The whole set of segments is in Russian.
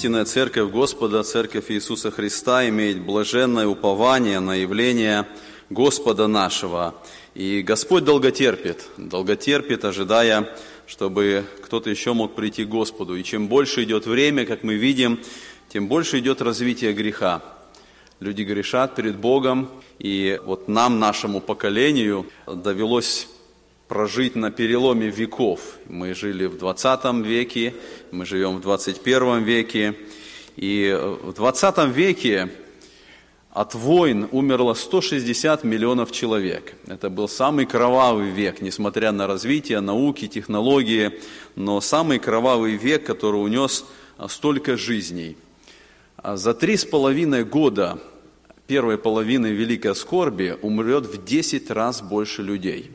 Истинная Церковь Господа, Церковь Иисуса Христа имеет блаженное упование на явление Господа нашего. И Господь долготерпит, долготерпит, ожидая, чтобы кто-то еще мог прийти к Господу. И чем больше идет время, как мы видим, тем больше идет развитие греха. Люди грешат перед Богом, и вот нам, нашему поколению, довелось прожить на переломе веков. Мы жили в 20 веке, мы живем в 21 веке, и в 20 веке от войн умерло 160 миллионов человек. Это был самый кровавый век, несмотря на развитие науки, технологии, но самый кровавый век, который унес столько жизней. А за три с половиной года первой половины Великой Скорби умрет в 10 раз больше людей.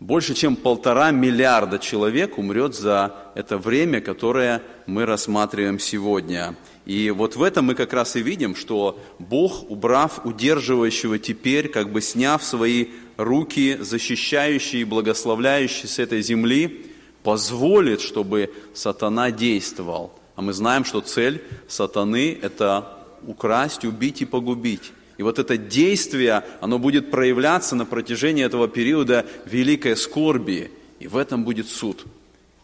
Больше, чем полтора миллиарда человек умрет за это время, которое мы рассматриваем сегодня – и вот в этом мы как раз и видим, что Бог, убрав удерживающего теперь, как бы сняв свои руки, защищающие и благословляющие с этой земли, позволит, чтобы сатана действовал. А мы знаем, что цель сатаны – это украсть, убить и погубить. И вот это действие, оно будет проявляться на протяжении этого периода великой скорби. И в этом будет суд,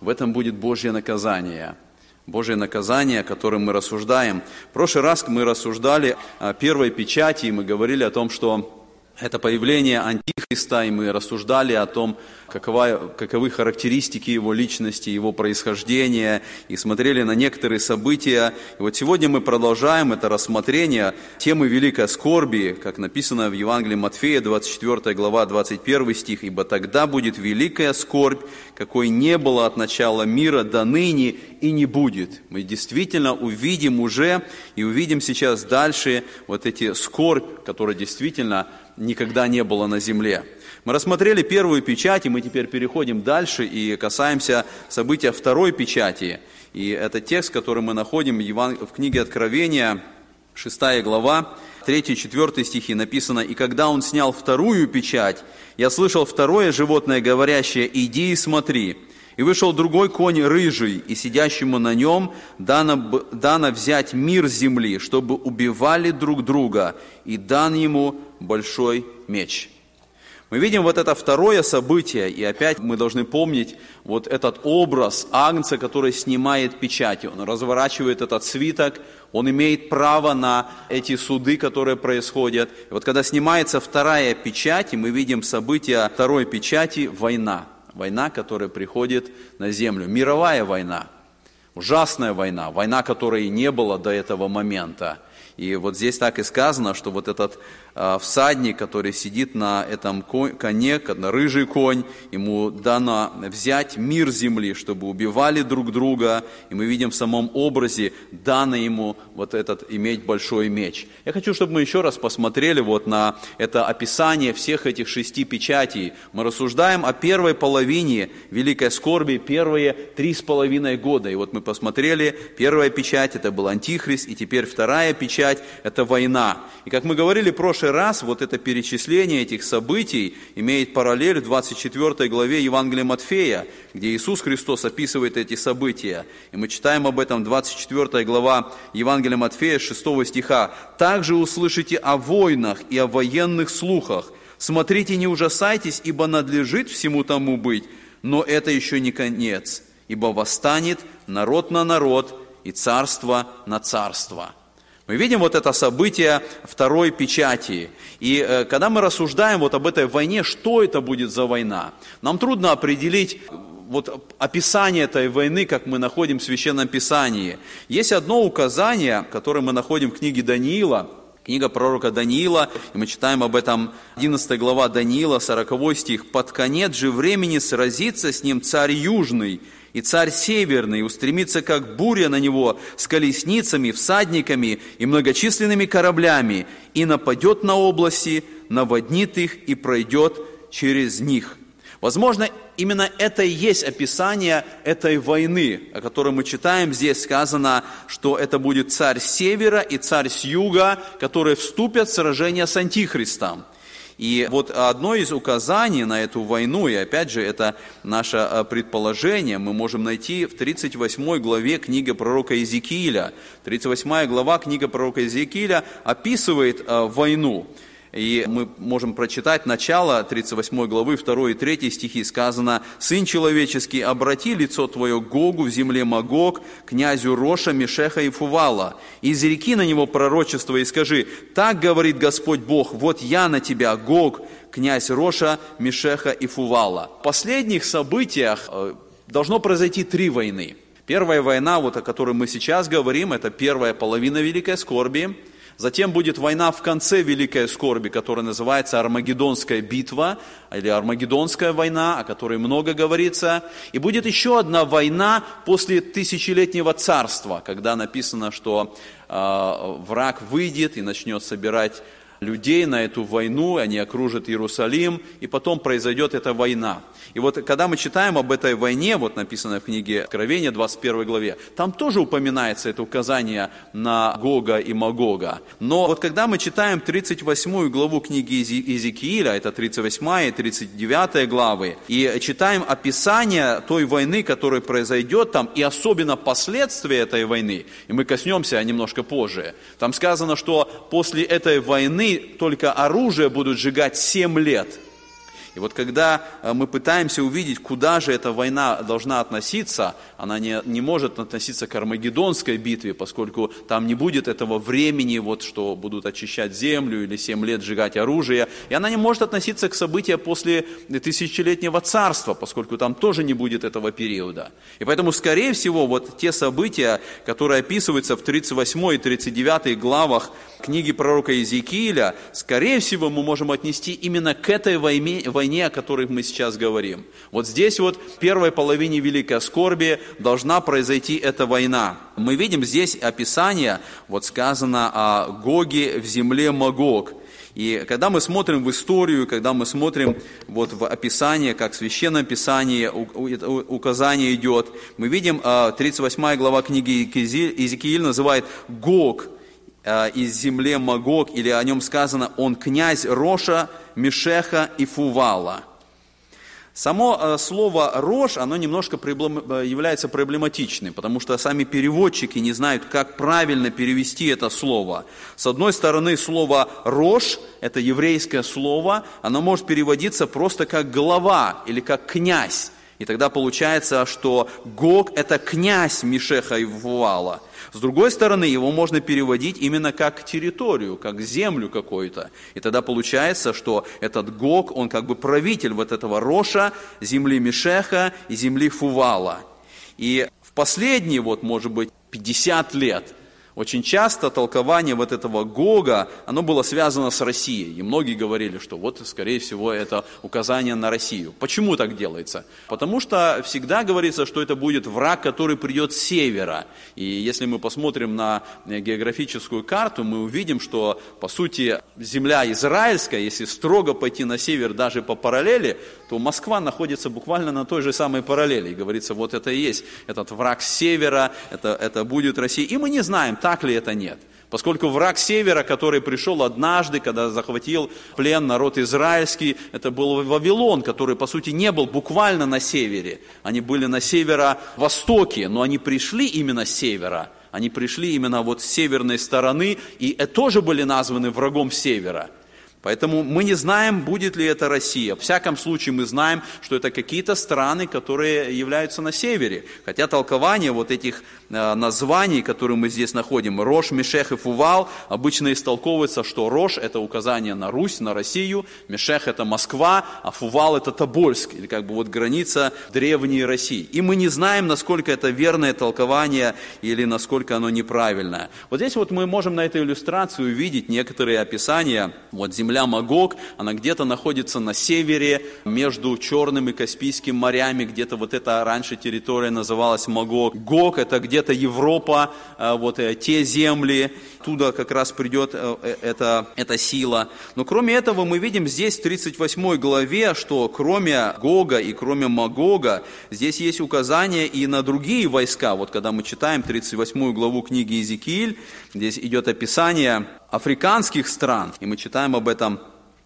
в этом будет Божье наказание – Божье наказание, о котором мы рассуждаем. В прошлый раз мы рассуждали о первой печати, и мы говорили о том, что это появление Антихриста, и мы рассуждали о том, какова, каковы характеристики его личности, его происхождения, и смотрели на некоторые события. И вот сегодня мы продолжаем это рассмотрение темы великой скорби, как написано в Евангелии Матфея, 24 глава, 21 стих, «Ибо тогда будет великая скорбь, какой не было от начала мира до ныне и не будет». Мы действительно увидим уже и увидим сейчас дальше вот эти скорбь, которая действительно никогда не было на земле. Мы рассмотрели первую печать, и мы теперь переходим дальше и касаемся события второй печати. И это текст, который мы находим в книге Откровения, 6 глава, 3-4 стихи написано, «И когда он снял вторую печать, я слышал второе животное, говорящее, иди и смотри». И вышел другой конь рыжий, и сидящему на нем дано, дано взять мир земли, чтобы убивали друг друга, и дан ему большой меч. Мы видим вот это второе событие, и опять мы должны помнить вот этот образ Агнца, который снимает печати. Он разворачивает этот свиток, он имеет право на эти суды, которые происходят. И вот когда снимается вторая печать, и мы видим события второй печати – война – Война, которая приходит на землю. Мировая война. Ужасная война. Война, которой не было до этого момента. И вот здесь так и сказано, что вот этот всадник, который сидит на этом коне, на рыжий конь, ему дано взять мир земли, чтобы убивали друг друга. И мы видим в самом образе, дано ему вот этот иметь большой меч. Я хочу, чтобы мы еще раз посмотрели вот на это описание всех этих шести печатей. Мы рассуждаем о первой половине великой скорби, первые три с половиной года. И вот мы посмотрели, первая печать это был Антихрист, и теперь вторая печать это война. И как мы говорили в прошлый раз, вот это перечисление этих событий имеет параллель в 24 главе Евангелия Матфея, где Иисус Христос описывает эти события. И мы читаем об этом 24 глава Евангелия Матфея 6 стиха. «Также услышите о войнах и о военных слухах. Смотрите, не ужасайтесь, ибо надлежит всему тому быть, но это еще не конец, ибо восстанет народ на народ и царство на царство». Мы видим вот это событие второй печати. И э, когда мы рассуждаем вот об этой войне, что это будет за война, нам трудно определить вот описание этой войны, как мы находим в Священном Писании. Есть одно указание, которое мы находим в книге Даниила, Книга пророка Даниила, и мы читаем об этом 11 глава Даниила, 40 стих. «Под конец же времени сразится с ним царь Южный, и царь Северный устремится, как буря на него, с колесницами, всадниками и многочисленными кораблями, и нападет на области, наводнит их и пройдет через них». Возможно, именно это и есть описание этой войны, о которой мы читаем. Здесь сказано, что это будет царь севера и царь с юга, которые вступят в сражение с Антихристом. И вот одно из указаний на эту войну, и опять же это наше э, предположение, мы можем найти в 38 главе книги пророка Иезекииля. 38 глава книга пророка Иезекииля описывает э, войну. И мы можем прочитать начало 38 главы, 2 и 3 стихи, сказано, «Сын человеческий, обрати лицо твое к Гогу в земле Магог, князю Роша, Мешеха и Фувала, и изреки на него пророчество и скажи, так говорит Господь Бог, вот я на тебя, Гог, князь Роша, Мешеха и Фувала». В последних событиях э, должно произойти три войны. Первая война, вот о которой мы сейчас говорим, это первая половина Великой Скорби – Затем будет война в конце Великой Скорби, которая называется Армагеддонская битва, или Армагеддонская война, о которой много говорится. И будет еще одна война после тысячелетнего царства, когда написано, что э, враг выйдет и начнет собирать людей на эту войну, они окружат Иерусалим, и потом произойдет эта война. И вот когда мы читаем об этой войне, вот написано в книге Откровения, 21 главе, там тоже упоминается это указание на Гога и Магога. Но вот когда мы читаем 38 главу книги Иезекииля, это 38 и 39 главы, и читаем описание той войны, которая произойдет там, и особенно последствия этой войны, и мы коснемся немножко позже, там сказано, что после этой войны только оружие будут сжигать 7 лет – и вот когда э, мы пытаемся увидеть, куда же эта война должна относиться, она не, не может относиться к Армагеддонской битве, поскольку там не будет этого времени, вот, что будут очищать землю или семь лет сжигать оружие. И она не может относиться к событиям после тысячелетнего царства, поскольку там тоже не будет этого периода. И поэтому, скорее всего, вот те события, которые описываются в 38 и 39 главах книги пророка Иезекииля, скорее всего, мы можем отнести именно к этой войне, войне, о которой мы сейчас говорим. Вот здесь вот в первой половине Великой Скорби должна произойти эта война. Мы видим здесь описание, вот сказано о Гоге в земле Магог. И когда мы смотрим в историю, когда мы смотрим вот в описание, как в Священном Писании указание идет, мы видим, 38 а, глава книги Иезекииль называет Гог э, из земле Магог, или о нем сказано, он князь Роша, Мешеха и Фувала. Само э, слово «рожь», оно немножко э, является проблематичным, потому что сами переводчики не знают, как правильно перевести это слово. С одной стороны, слово «рожь» – это еврейское слово, оно может переводиться просто как «голова» или как «князь». И тогда получается, что Гог – это князь Мишеха и Вуала – с другой стороны, его можно переводить именно как территорию, как землю какую-то. И тогда получается, что этот Гог, он как бы правитель вот этого Роша, земли Мишеха и земли Фувала. И в последние, вот, может быть, 50 лет – очень часто толкование вот этого Гога, оно было связано с Россией. И многие говорили, что вот, скорее всего, это указание на Россию. Почему так делается? Потому что всегда говорится, что это будет враг, который придет с севера. И если мы посмотрим на географическую карту, мы увидим, что, по сути, земля израильская, если строго пойти на север даже по параллели, то Москва находится буквально на той же самой параллели. И говорится, вот это и есть этот враг с севера, это, это будет Россия. И мы не знаем, так ли это нет. Поскольку враг севера, который пришел однажды, когда захватил плен народ израильский, это был Вавилон, который, по сути, не был буквально на севере. Они были на северо-востоке, но они пришли именно с севера. Они пришли именно вот с северной стороны, и тоже были названы врагом севера – Поэтому мы не знаем, будет ли это Россия. В всяком случае, мы знаем, что это какие-то страны, которые являются на севере. Хотя толкование вот этих э, названий, которые мы здесь находим, Рош, Мешех и Фувал, обычно истолковывается, что Рош – это указание на Русь, на Россию, Мешех – это Москва, а Фувал – это Тобольск, или как бы вот граница древней России. И мы не знаем, насколько это верное толкование или насколько оно неправильное. Вот здесь вот мы можем на этой иллюстрации увидеть некоторые описания вот земля Магог, она где-то находится на севере, между Черным и Каспийским морями, где-то вот эта раньше территория называлась Магог. Гог – это где-то Европа, э, вот э, те земли, туда как раз придет э, эта, эта сила. Но кроме этого мы видим здесь в 38 главе, что кроме Гога и кроме Магога, здесь есть указания и на другие войска. Вот когда мы читаем 38 главу книги Иезекииль, здесь идет описание африканских стран, и мы читаем об этом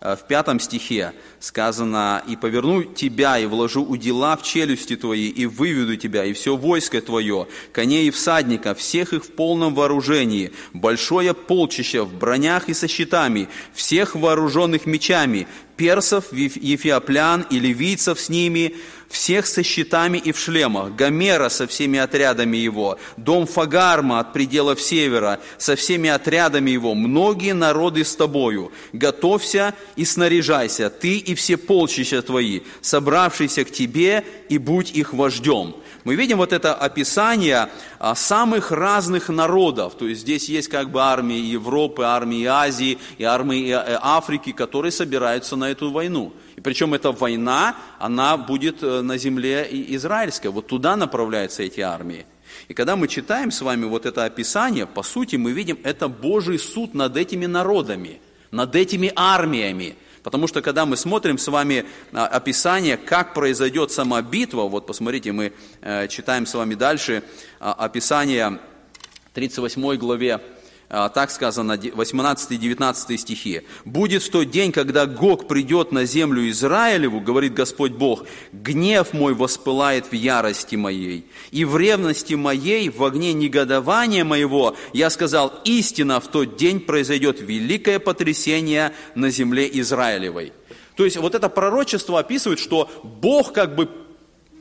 в пятом стихе сказано, «И поверну тебя, и вложу удила в челюсти твои, и выведу тебя, и все войско твое, коней и всадника, всех их в полном вооружении, большое полчище в бронях и со щитами, всех вооруженных мечами, персов, ефиоплян и ливийцев с ними, всех со щитами и в шлемах, Гомера со всеми отрядами его, дом Фагарма от пределов севера со всеми отрядами его, многие народы с тобою. Готовься и снаряжайся, ты и все полчища твои, собравшиеся к тебе, и будь их вождем мы видим вот это описание а, самых разных народов. То есть здесь есть как бы армии Европы, армии Азии и армии э, э, Африки, которые собираются на эту войну. И причем эта война, она будет э, на земле израильской. Вот туда направляются эти армии. И когда мы читаем с вами вот это описание, по сути мы видим, это Божий суд над этими народами, над этими армиями. Потому что когда мы смотрим с вами а, описание, как произойдет сама битва, вот посмотрите, мы э, читаем с вами дальше а, описание 38 главе так сказано, 18-19 стихи. «Будет в тот день, когда Гог придет на землю Израилеву, говорит Господь Бог, гнев мой воспылает в ярости моей, и в ревности моей, в огне негодования моего, я сказал, истина, в тот день произойдет великое потрясение на земле Израилевой». То есть вот это пророчество описывает, что Бог как бы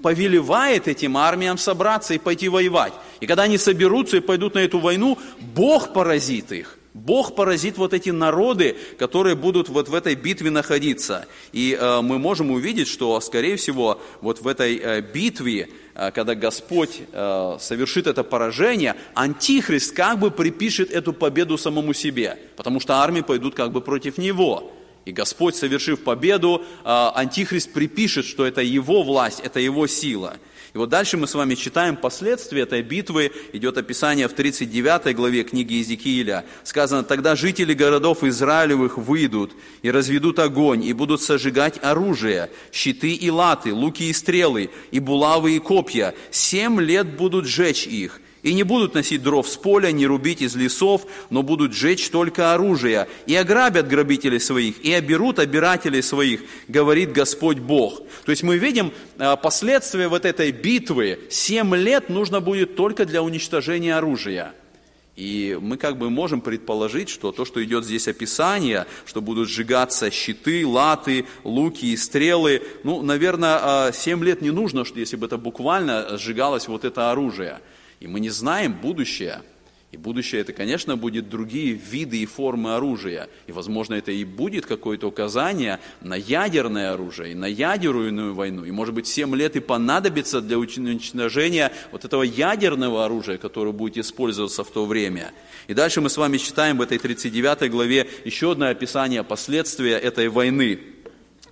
повелевает этим армиям собраться и пойти воевать. И когда они соберутся и пойдут на эту войну, Бог поразит их. Бог поразит вот эти народы, которые будут вот в этой битве находиться. И э, мы можем увидеть, что, скорее всего, вот в этой э, битве, э, когда Господь э, совершит это поражение, Антихрист как бы припишет эту победу самому себе, потому что армии пойдут как бы против него. И Господь, совершив победу, а, Антихрист припишет, что это его власть, это его сила. И вот дальше мы с вами читаем последствия этой битвы. Идет описание в 39 главе книги Иезекииля. Сказано, тогда жители городов Израилевых выйдут и разведут огонь, и будут сожигать оружие, щиты и латы, луки и стрелы, и булавы и копья. Семь лет будут жечь их, и не будут носить дров с поля, не рубить из лесов, но будут жечь только оружие. И ограбят грабителей своих, и оберут обирателей своих, говорит Господь Бог. То есть мы видим а, последствия вот этой битвы. Семь лет нужно будет только для уничтожения оружия. И мы как бы можем предположить, что то, что идет здесь описание, что будут сжигаться щиты, латы, луки и стрелы, ну, наверное, 7 а, лет не нужно, если бы это буквально сжигалось вот это оружие. И мы не знаем будущее. И будущее это, конечно, будет другие виды и формы оружия. И, возможно, это и будет какое-то указание на ядерное оружие, и на ядерную войну. И, может быть, 7 лет и понадобится для уничтожения вот этого ядерного оружия, которое будет использоваться в то время. И дальше мы с вами читаем в этой 39 главе еще одно описание последствия этой войны.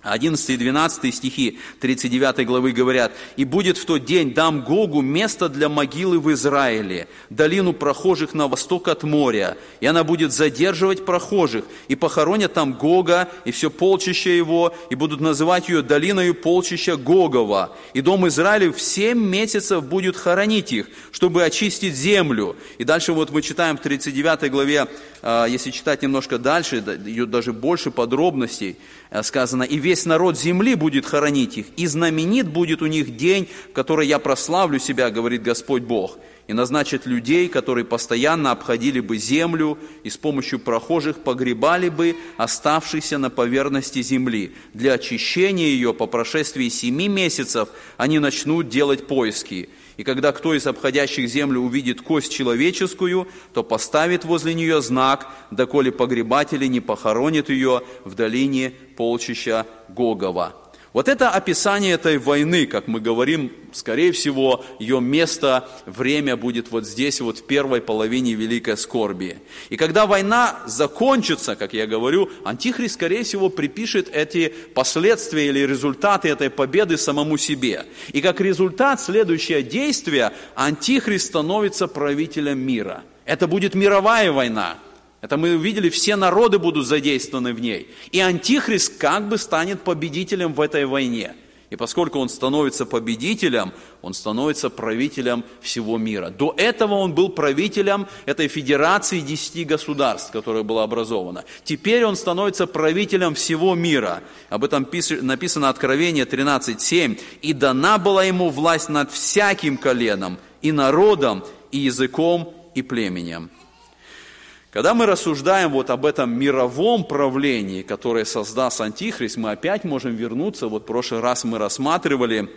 11 и 12 стихи 39 главы говорят, «И будет в тот день дам Гогу место для могилы в Израиле, долину прохожих на восток от моря, и она будет задерживать прохожих, и похоронят там Гога и все полчище его, и будут называть ее долиною полчища Гогова. И дом Израилев в семь месяцев будет хоронить их, чтобы очистить землю». И дальше вот мы читаем в 39 главе, если читать немножко дальше, даже больше подробностей, Э, сказано, «И весь народ земли будет хоронить их, и знаменит будет у них день, в который я прославлю себя, говорит Господь Бог, и назначит людей, которые постоянно обходили бы землю и с помощью прохожих погребали бы оставшиеся на поверхности земли. Для очищения ее по прошествии семи месяцев они начнут делать поиски, и когда кто из обходящих землю увидит кость человеческую, то поставит возле нее знак, доколе погребатели не похоронят ее в долине полчища Гогова. Вот это описание этой войны, как мы говорим, скорее всего, ее место, время будет вот здесь, вот в первой половине Великой Скорби. И когда война закончится, как я говорю, Антихрист, скорее всего, припишет эти последствия или результаты этой победы самому себе. И как результат, следующее действие, Антихрист становится правителем мира. Это будет мировая война. Это мы увидели, все народы будут задействованы в ней. И Антихрист как бы станет победителем в этой войне. И поскольку он становится победителем, он становится правителем всего мира. До этого он был правителем этой федерации десяти государств, которая была образована. Теперь он становится правителем всего мира. Об этом написано Откровение 13.7. «И дана была ему власть над всяким коленом, и народом, и языком, и племенем». Когда мы рассуждаем вот об этом мировом правлении, которое создаст Антихрист, мы опять можем вернуться, вот в прошлый раз мы рассматривали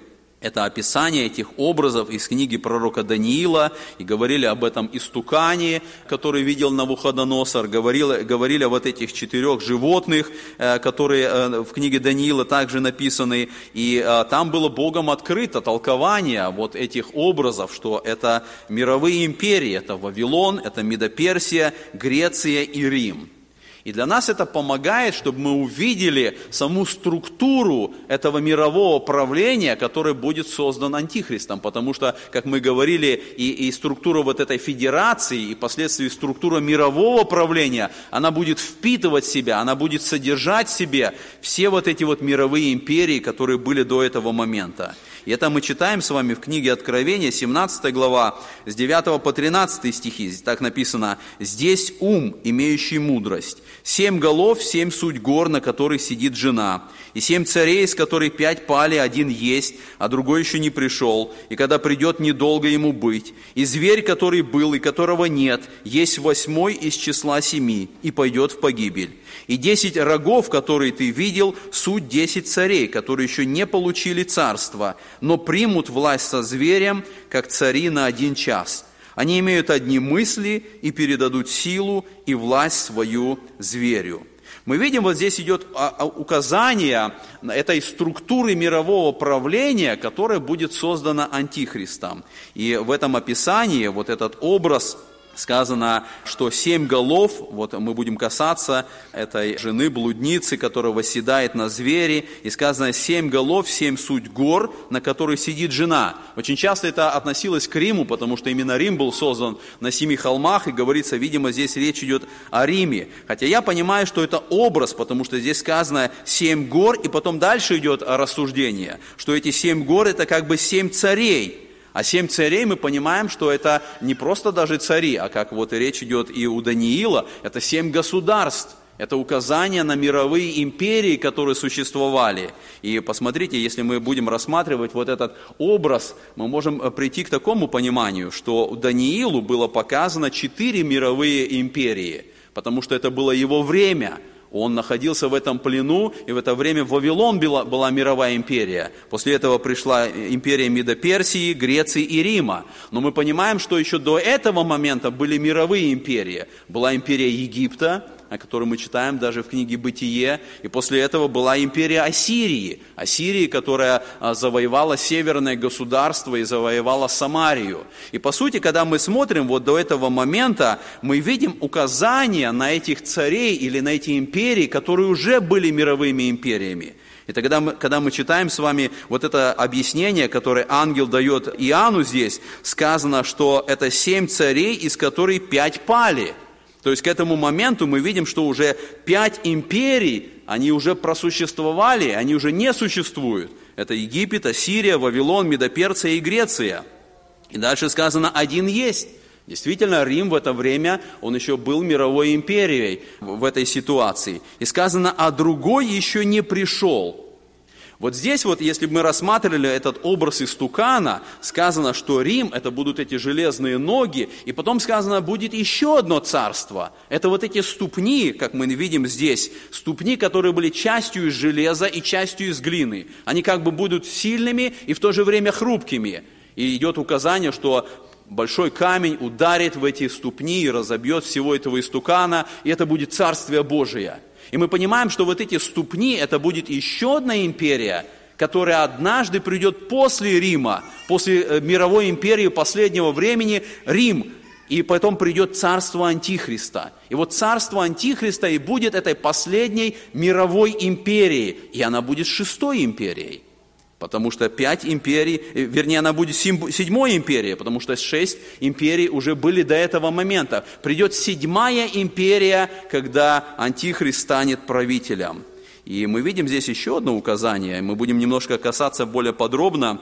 это описание этих образов из книги пророка Даниила, и говорили об этом истукане, который видел Навуходоносор, говорили, говорили о вот этих четырех животных, э, которые э, в книге Даниила также написаны, и э, там было Богом открыто толкование вот этих образов, что это мировые империи, это Вавилон, это Медоперсия, Греция и Рим – и для нас это помогает, чтобы мы увидели саму структуру этого мирового правления, которое будет создан Антихристом. Потому что, как мы говорили, и, и структура вот этой федерации, и впоследствии структура мирового правления, она будет впитывать себя, она будет содержать в себе все вот эти вот мировые империи, которые были до этого момента. И это мы читаем с вами в книге Откровения, 17 глава, с 9 по 13 стихи. Так написано, «Здесь ум, имеющий мудрость, семь голов, семь суть гор, на которых сидит жена, и семь царей, из которых пять пали, один есть, а другой еще не пришел, и когда придет, недолго ему быть. И зверь, который был и которого нет, есть восьмой из числа семи, и пойдет в погибель. И десять рогов, которые ты видел, суть десять царей, которые еще не получили царство, но примут власть со зверем, как цари на один час. Они имеют одни мысли и передадут силу и власть свою зверю. Мы видим, вот здесь идет а, а, указание этой структуры мирового правления, которая будет создана антихристом. И в этом описании вот этот образ сказано, что семь голов, вот мы будем касаться этой жены, блудницы, которая восседает на звере, и сказано семь голов, семь суть гор, на которых сидит жена. Очень часто это относилось к Риму, потому что именно Рим был создан на семи холмах, и говорится, видимо, здесь речь идет о Риме. Хотя я понимаю, что это образ, потому что здесь сказано семь гор, и потом дальше идет рассуждение, что эти семь гор это как бы семь царей, а семь царей мы понимаем, что это не просто даже цари, а как вот и речь идет и у Даниила, это семь государств. Это указание на мировые империи, которые существовали. И посмотрите, если мы будем рассматривать вот этот образ, мы можем э, прийти к такому пониманию, что Даниилу было показано четыре мировые империи, потому что это было его время – он находился в этом плену, и в это время в Вавилон была, была мировая империя. После этого пришла империя Медоперсии, Греции и Рима. Но мы понимаем, что еще до этого момента были мировые империи. Была империя Египта, о которой мы читаем даже в книге «Бытие». И после этого была империя Ассирии. Ассирии, которая а, завоевала северное государство и завоевала Самарию. И по сути, когда мы смотрим вот до этого момента, мы видим указания на этих царей или на эти империи, которые уже были мировыми империями. И тогда мы, когда мы читаем с вами вот это объяснение, которое ангел дает Иоанну здесь, сказано, что это семь царей, из которых пять пали – то есть к этому моменту мы видим, что уже пять империй, они уже просуществовали, они уже не существуют. Это Египет, Ассирия, Вавилон, Медоперция и Греция. И дальше сказано, один есть. Действительно, Рим в это время, он еще был мировой империей в этой ситуации. И сказано, а другой еще не пришел. Вот здесь вот, если бы мы рассматривали этот образ истукана, сказано, что Рим – это будут эти железные ноги, и потом сказано, будет еще одно царство. Это вот эти ступни, как мы видим здесь, ступни, которые были частью из железа и частью из глины. Они как бы будут сильными и в то же время хрупкими. И идет указание, что большой камень ударит в эти ступни и разобьет всего этого истукана, и это будет Царствие Божие – и мы понимаем, что вот эти ступни, это будет еще одна империя, которая однажды придет после Рима, после э, мировой империи последнего времени, Рим, и потом придет царство Антихриста. И вот царство Антихриста и будет этой последней мировой империей, и она будет шестой империей. Потому что пять империй, э, вернее, она будет седьмой империей, потому что шесть империй уже были до этого момента. Придет седьмая империя, когда Антихрист станет правителем. И мы видим здесь еще одно указание, мы будем немножко касаться более подробно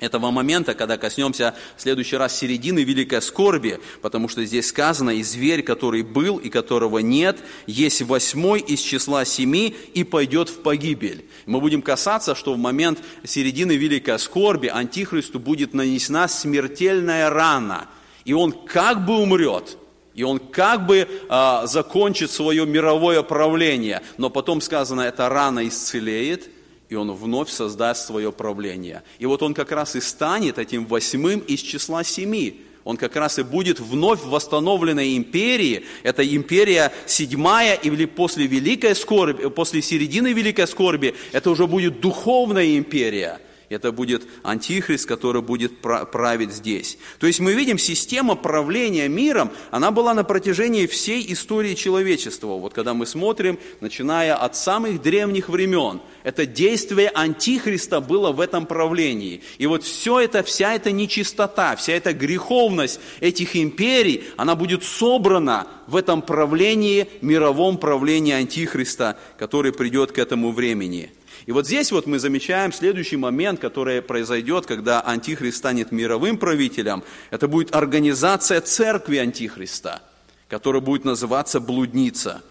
этого момента, когда коснемся в следующий раз середины великой скорби, потому что здесь сказано, и зверь, который был и которого нет, есть восьмой из числа семи и пойдет в погибель. Мы будем касаться, что в момент середины великой скорби Антихристу будет нанесена смертельная рана, и он как бы умрет, и он как бы э, закончит свое мировое правление, но потом сказано, эта рана исцелеет – и он вновь создаст свое правление. И вот он как раз и станет этим восьмым из числа семи. Он как раз и будет вновь восстановленной империи. Это империя седьмая или после великой скорби, после середины великой скорби, это уже будет духовная империя – это будет антихрист, который будет править здесь. То есть мы видим, система правления миром, она была на протяжении всей истории человечества. Вот когда мы смотрим, начиная от самых древних времен, это действие антихриста было в этом правлении. И вот все это, вся эта нечистота, вся эта греховность этих империй, она будет собрана в этом правлении, мировом правлении антихриста, который придет к этому времени. И вот здесь вот мы замечаем следующий момент, который произойдет, когда Антихрист станет мировым правителем. Это будет организация церкви Антихриста, которая будет называться блудница.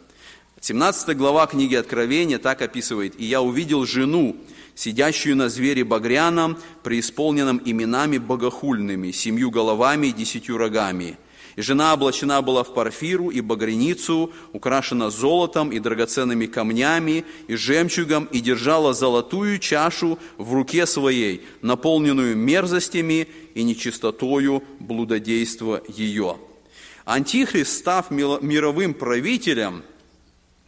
17 глава книги Откровения так описывает. «И я увидел жену, сидящую на звере багряном, преисполненном именами богохульными, семью головами и десятью рогами» И жена облачена была в парфиру и багряницу, украшена золотом и драгоценными камнями и жемчугом, и держала золотую чашу в руке своей, наполненную мерзостями и нечистотою блудодейства ее. Антихрист, став мировым правителем,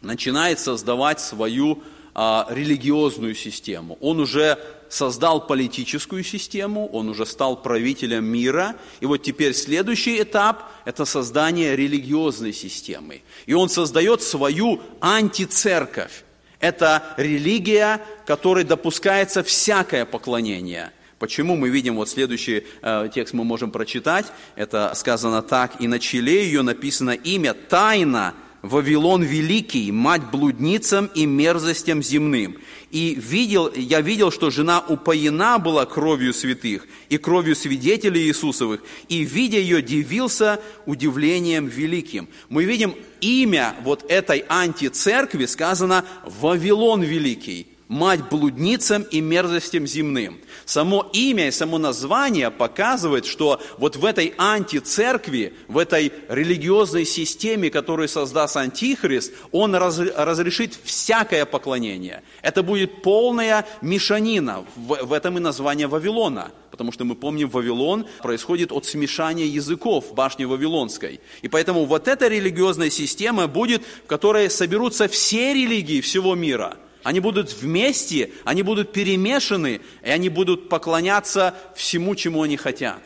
начинает создавать свою а, религиозную систему. Он уже создал политическую систему, он уже стал правителем мира, и вот теперь следующий этап – это создание религиозной системы. И он создает свою антицерковь. Это религия, которой допускается всякое поклонение – Почему мы видим, вот следующий э, текст мы можем прочитать, это сказано так, «И на челе ее написано имя «Тайна Вавилон Великий, мать блудницам и мерзостям земным. И видел, я видел, что жена упоена была кровью святых и кровью свидетелей Иисусовых, и, видя ее, дивился удивлением великим. Мы видим имя вот этой антицеркви сказано «Вавилон Великий» мать блудницам и мерзостям земным. Само имя и само название показывает, что вот в этой антицеркви, в этой религиозной системе, которую создаст Антихрист, он раз, разрешит всякое поклонение. Это будет полная мешанина, в, в этом и название Вавилона. Потому что мы помним, Вавилон происходит от смешания языков в башне Вавилонской. И поэтому вот эта религиозная система будет, в которой соберутся все религии всего мира – они будут вместе, они будут перемешаны, и они будут поклоняться всему, чему они хотят.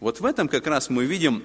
Вот в этом как раз мы видим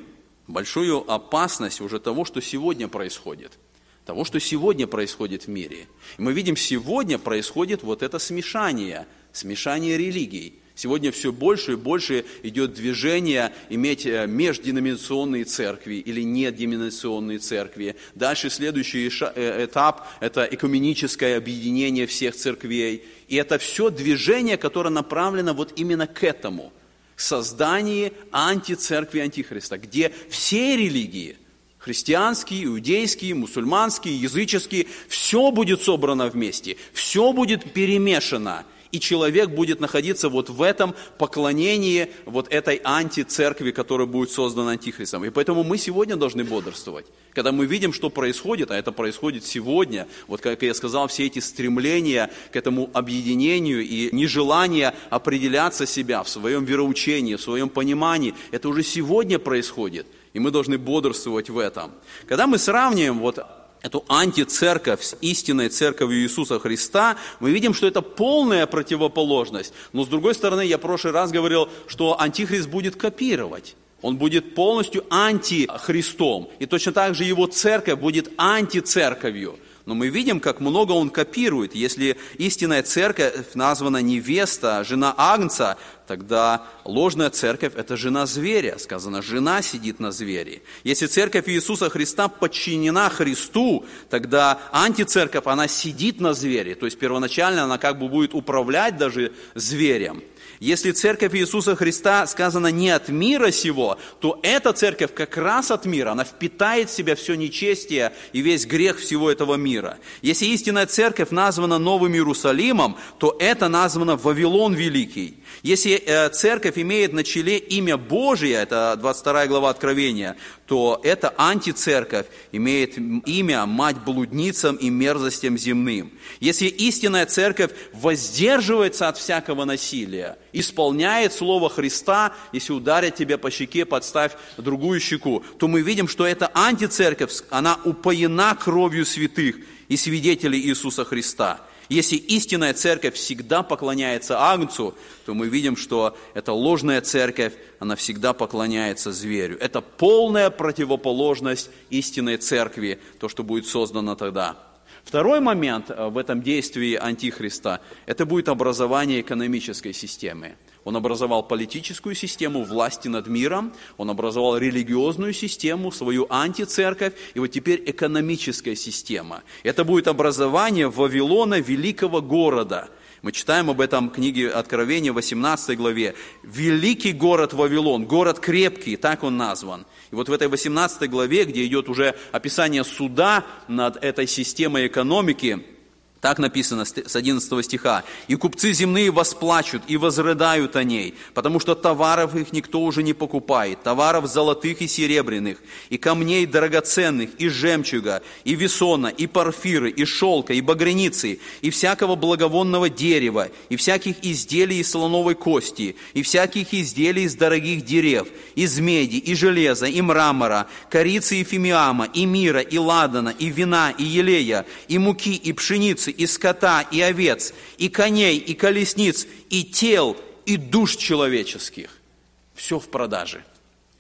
большую опасность уже того, что сегодня происходит. Того, что сегодня происходит в мире. И мы видим, сегодня происходит вот это смешание, смешание религий. Сегодня все больше и больше идет движение иметь э, межденоминационные церкви или неденоминационные церкви. Дальше следующий э, этап – это экуменическое объединение всех церквей. И это все движение, которое направлено вот именно к этому – к созданию антицеркви Антихриста, где все религии – христианские, иудейские, мусульманские, языческие, все будет собрано вместе, все будет перемешано – и человек будет находиться вот в этом поклонении вот этой антицеркви, которая будет создана антихристом. И поэтому мы сегодня должны бодрствовать. Когда мы видим, что происходит, а это происходит сегодня, вот как я сказал, все эти стремления к этому объединению и нежелание определяться себя в своем вероучении, в своем понимании, это уже сегодня происходит. И мы должны бодрствовать в этом. Когда мы сравниваем вот эту антицерковь с истинной церковью Иисуса Христа, мы видим, что это полная противоположность. Но с другой стороны, я в прошлый раз говорил, что антихрист будет копировать. Он будет полностью антихристом. И точно так же его церковь будет антицерковью. Но мы видим, как много он копирует. Если истинная церковь названа невеста, жена Агнца, тогда ложная церковь – это жена зверя. Сказано, жена сидит на звере. Если церковь Иисуса Христа подчинена Христу, тогда антицерковь, она сидит на звере. То есть первоначально она как бы будет управлять даже зверем. Если церковь Иисуса Христа сказано не от мира сего, то эта церковь как раз от мира, она впитает в себя все нечестие и весь грех всего этого мира. Если истинная церковь названа Новым Иерусалимом, то это названо Вавилон Великий. Если церковь имеет на челе имя Божие, это 22 глава Откровения, то эта антицерковь имеет имя мать блудницам и мерзостям земным. Если истинная церковь воздерживается от всякого насилия, исполняет Слово Христа, если ударят тебя по щеке, подставь другую щеку, то мы видим, что эта антицерковь, она упоена кровью святых и свидетелей Иисуса Христа. Если истинная церковь всегда поклоняется Агнцу, то мы видим, что эта ложная церковь, она всегда поклоняется зверю. Это полная противоположность истинной церкви, то, что будет создано тогда. Второй момент э, в этом действии Антихриста – это будет образование экономической системы. Он образовал политическую систему власти над миром, он образовал религиозную систему, свою антицерковь, и вот теперь экономическая система. Это будет образование Вавилона, великого города. Мы читаем об этом в книге Откровения, 18 главе. Великий город Вавилон, город крепкий, так он назван. И вот в этой 18 главе, где идет уже описание суда над этой системой экономики, так написано с 11 стиха. «И купцы земные восплачут и возрыдают о ней, потому что товаров их никто уже не покупает, товаров золотых и серебряных, и камней драгоценных, и жемчуга, и весона, и парфиры, и шелка, и багреницы, и всякого благовонного дерева, и всяких изделий из слоновой кости, и всяких изделий из дорогих дерев, из меди, и железа, и мрамора, корицы и фимиама, и мира, и ладана, и вина, и елея, и муки, и пшеницы, птицы, и скота, и овец, и коней, и колесниц, и тел, и душ человеческих. Все в продаже.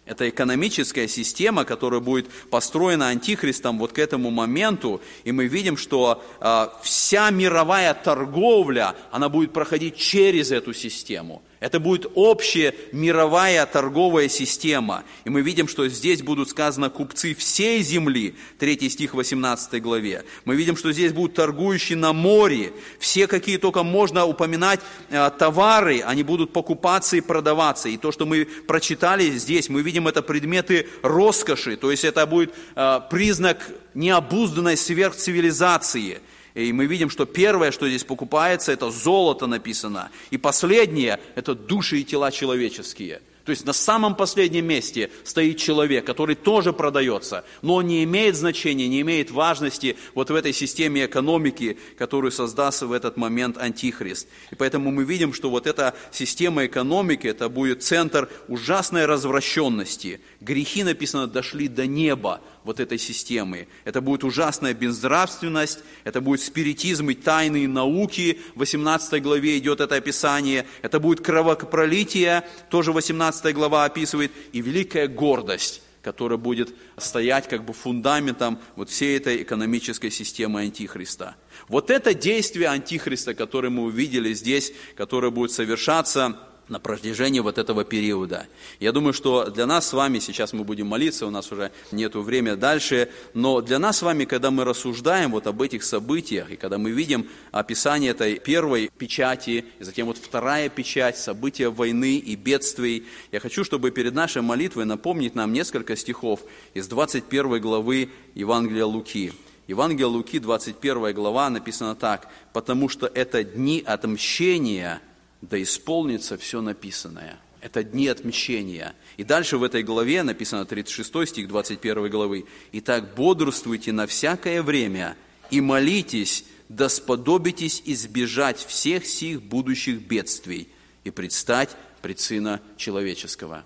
Это экономическая система, которая будет построена антихристом вот к этому моменту, и мы видим, что э, вся мировая торговля, она будет проходить через эту систему. Это будет общая мировая торговая система. И мы видим, что здесь будут сказаны купцы всей земли, 3 стих 18 главе. Мы видим, что здесь будут торгующие на море. Все, какие только можно упоминать э, товары, они будут покупаться и продаваться. И то, что мы прочитали здесь, мы видим, это предметы роскоши. То есть это будет э, признак необузданной сверхцивилизации – и мы видим, что первое, что здесь покупается, это золото написано. И последнее – это души и тела человеческие – то есть на самом последнем месте стоит человек, который тоже продается, но он не имеет значения, не имеет важности вот в этой системе экономики, которую создаст в этот момент Антихрист. И поэтому мы видим, что вот эта система экономики, это будет центр ужасной развращенности. Грехи, написано, дошли до неба вот этой системы. Это будет ужасная безнравственность, это будет спиритизм и тайные науки. В 18 главе идет это описание. Это будет кровопролитие, тоже 18 15 глава описывает, и великая гордость, которая будет стоять как бы фундаментом вот всей этой экономической системы Антихриста. Вот это действие Антихриста, которое мы увидели здесь, которое будет совершаться на протяжении вот этого периода. Я думаю, что для нас с вами, сейчас мы будем молиться, у нас уже нет времени дальше, но для нас с вами, когда мы рассуждаем вот об этих событиях, и когда мы видим описание этой первой печати, и затем вот вторая печать, события войны и бедствий, я хочу, чтобы перед нашей молитвой напомнить нам несколько стихов из 21 главы Евангелия Луки. Евангелие Луки, 21 глава, написано так, «Потому что это дни отмщения – да исполнится все написанное. Это дни отмщения. И дальше в этой главе написано 36 стих 21 главы. «Итак, бодрствуйте на всякое время и молитесь, да сподобитесь избежать всех сих будущих бедствий и предстать пред Сына Человеческого».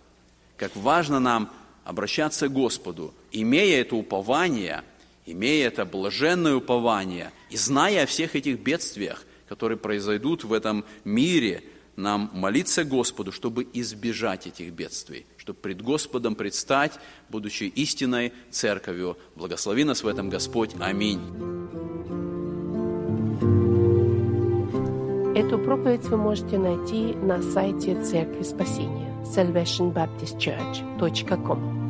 Как важно нам обращаться к Господу, имея это упование, имея это блаженное упование и зная о всех этих бедствиях, которые произойдут в этом мире, нам молиться Господу, чтобы избежать этих бедствий, чтобы пред Господом предстать, будучи истинной церковью. Благослови нас в этом Господь. Аминь. Эту проповедь вы можете найти на сайте Церкви Спасения salvationbaptistchurch.com.